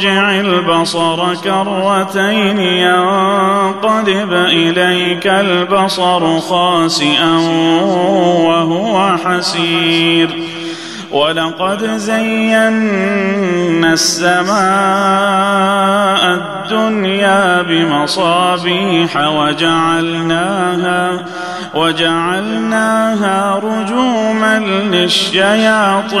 ارجع البصر كرتين ينقلب إليك البصر خاسئا وهو حسير. ولقد زينا السماء الدنيا بمصابيح وجعلناها وجعلناها رجوما للشياطين.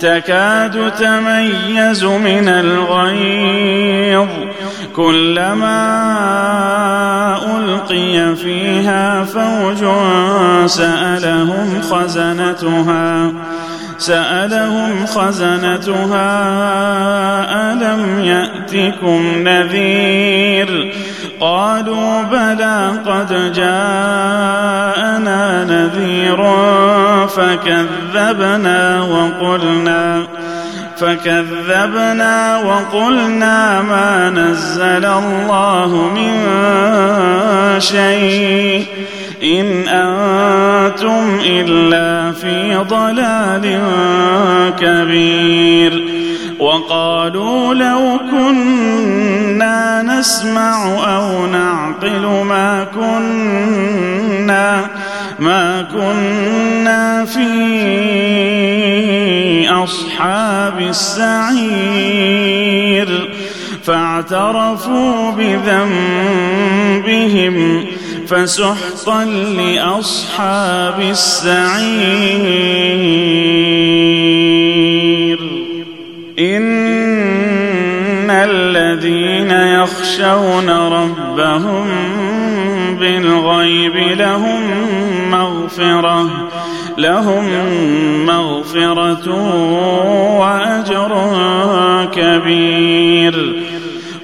تكاد تميز من الغيظ. كلما ألقي فيها فوج سألهم خزنتها. سألهم خزنتها ألم يأتكم نذير؟ قالوا بلى قد جاءنا نذير فكذبنا وقلنا فكذبنا وقلنا ما نزل الله من شيء إن أنتم إلا في ضلال كبير. وقالوا لو كنا نسمع أو نعقل ما كنا ما كنا في أصحاب السعير. فاعترفوا بذنبهم فسحقا لأصحاب السعير؟ إن الذين يخشون ربهم بالغيب لهم مغفرة لهم مغفرة وأجر كبير.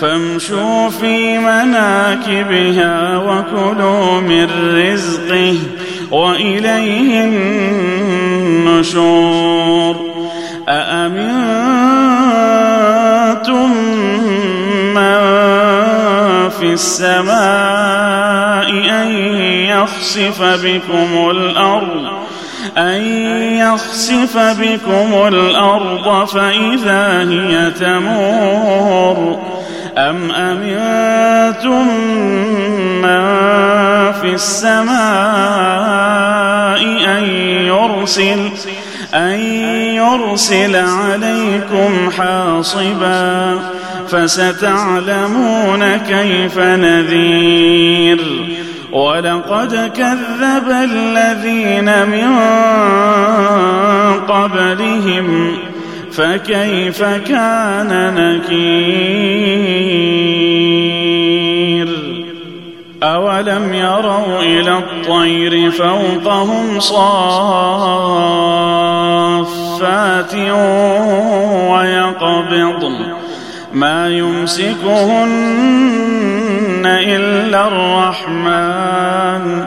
فامشوا في مناكبها وكلوا من رزقه وإليه النشور. أأمنتم من في السماء أن يخسف بكم الأرض؟ أن يخسف بكم الأرض فإذا هي تمور. أم أمنتم من في السماء أن يرسل أن يرسل عليكم حاصبا فستعلمون كيف نذير ولقد كذب الذين من قبلهم فكيف كان نكير؟ أو أولم يروا إلى الطير فوقهم صافات ويقبضن ما يمسكهن إلا الرحمن.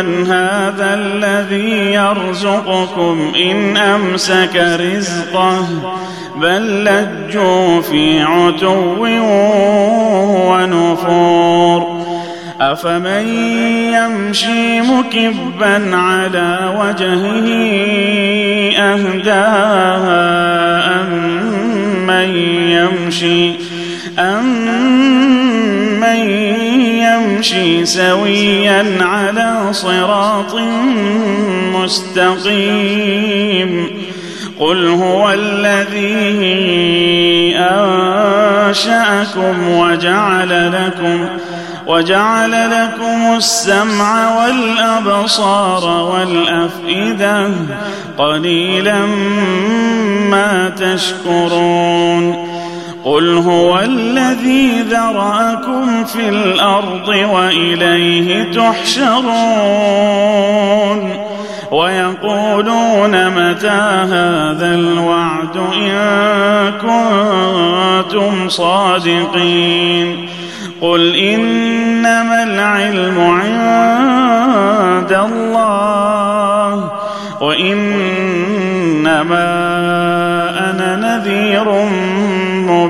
هذا الذي يرزقكم إن أمسك رزقه بل لجوا في عتو ونفور أفمن يمشي مكبا على وجهه أهدى أمن يمشي أمن يمشي سويا على صراط مستقيم. قل هو الذي أنشأكم وجعل لكم وجعل لكم السمع والأبصار والأفئدة. قليلا ما تشكرون. قل هو الذي ذرأكم في الأرض وإليه تحشرون ويقولون متى هذا الوعد إن كنتم صادقين قل إنما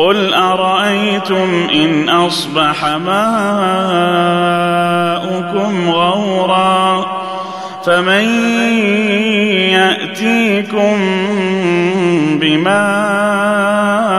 قل أرأيتم إن أصبح ماؤكم غورا فمن يأتيكم بماء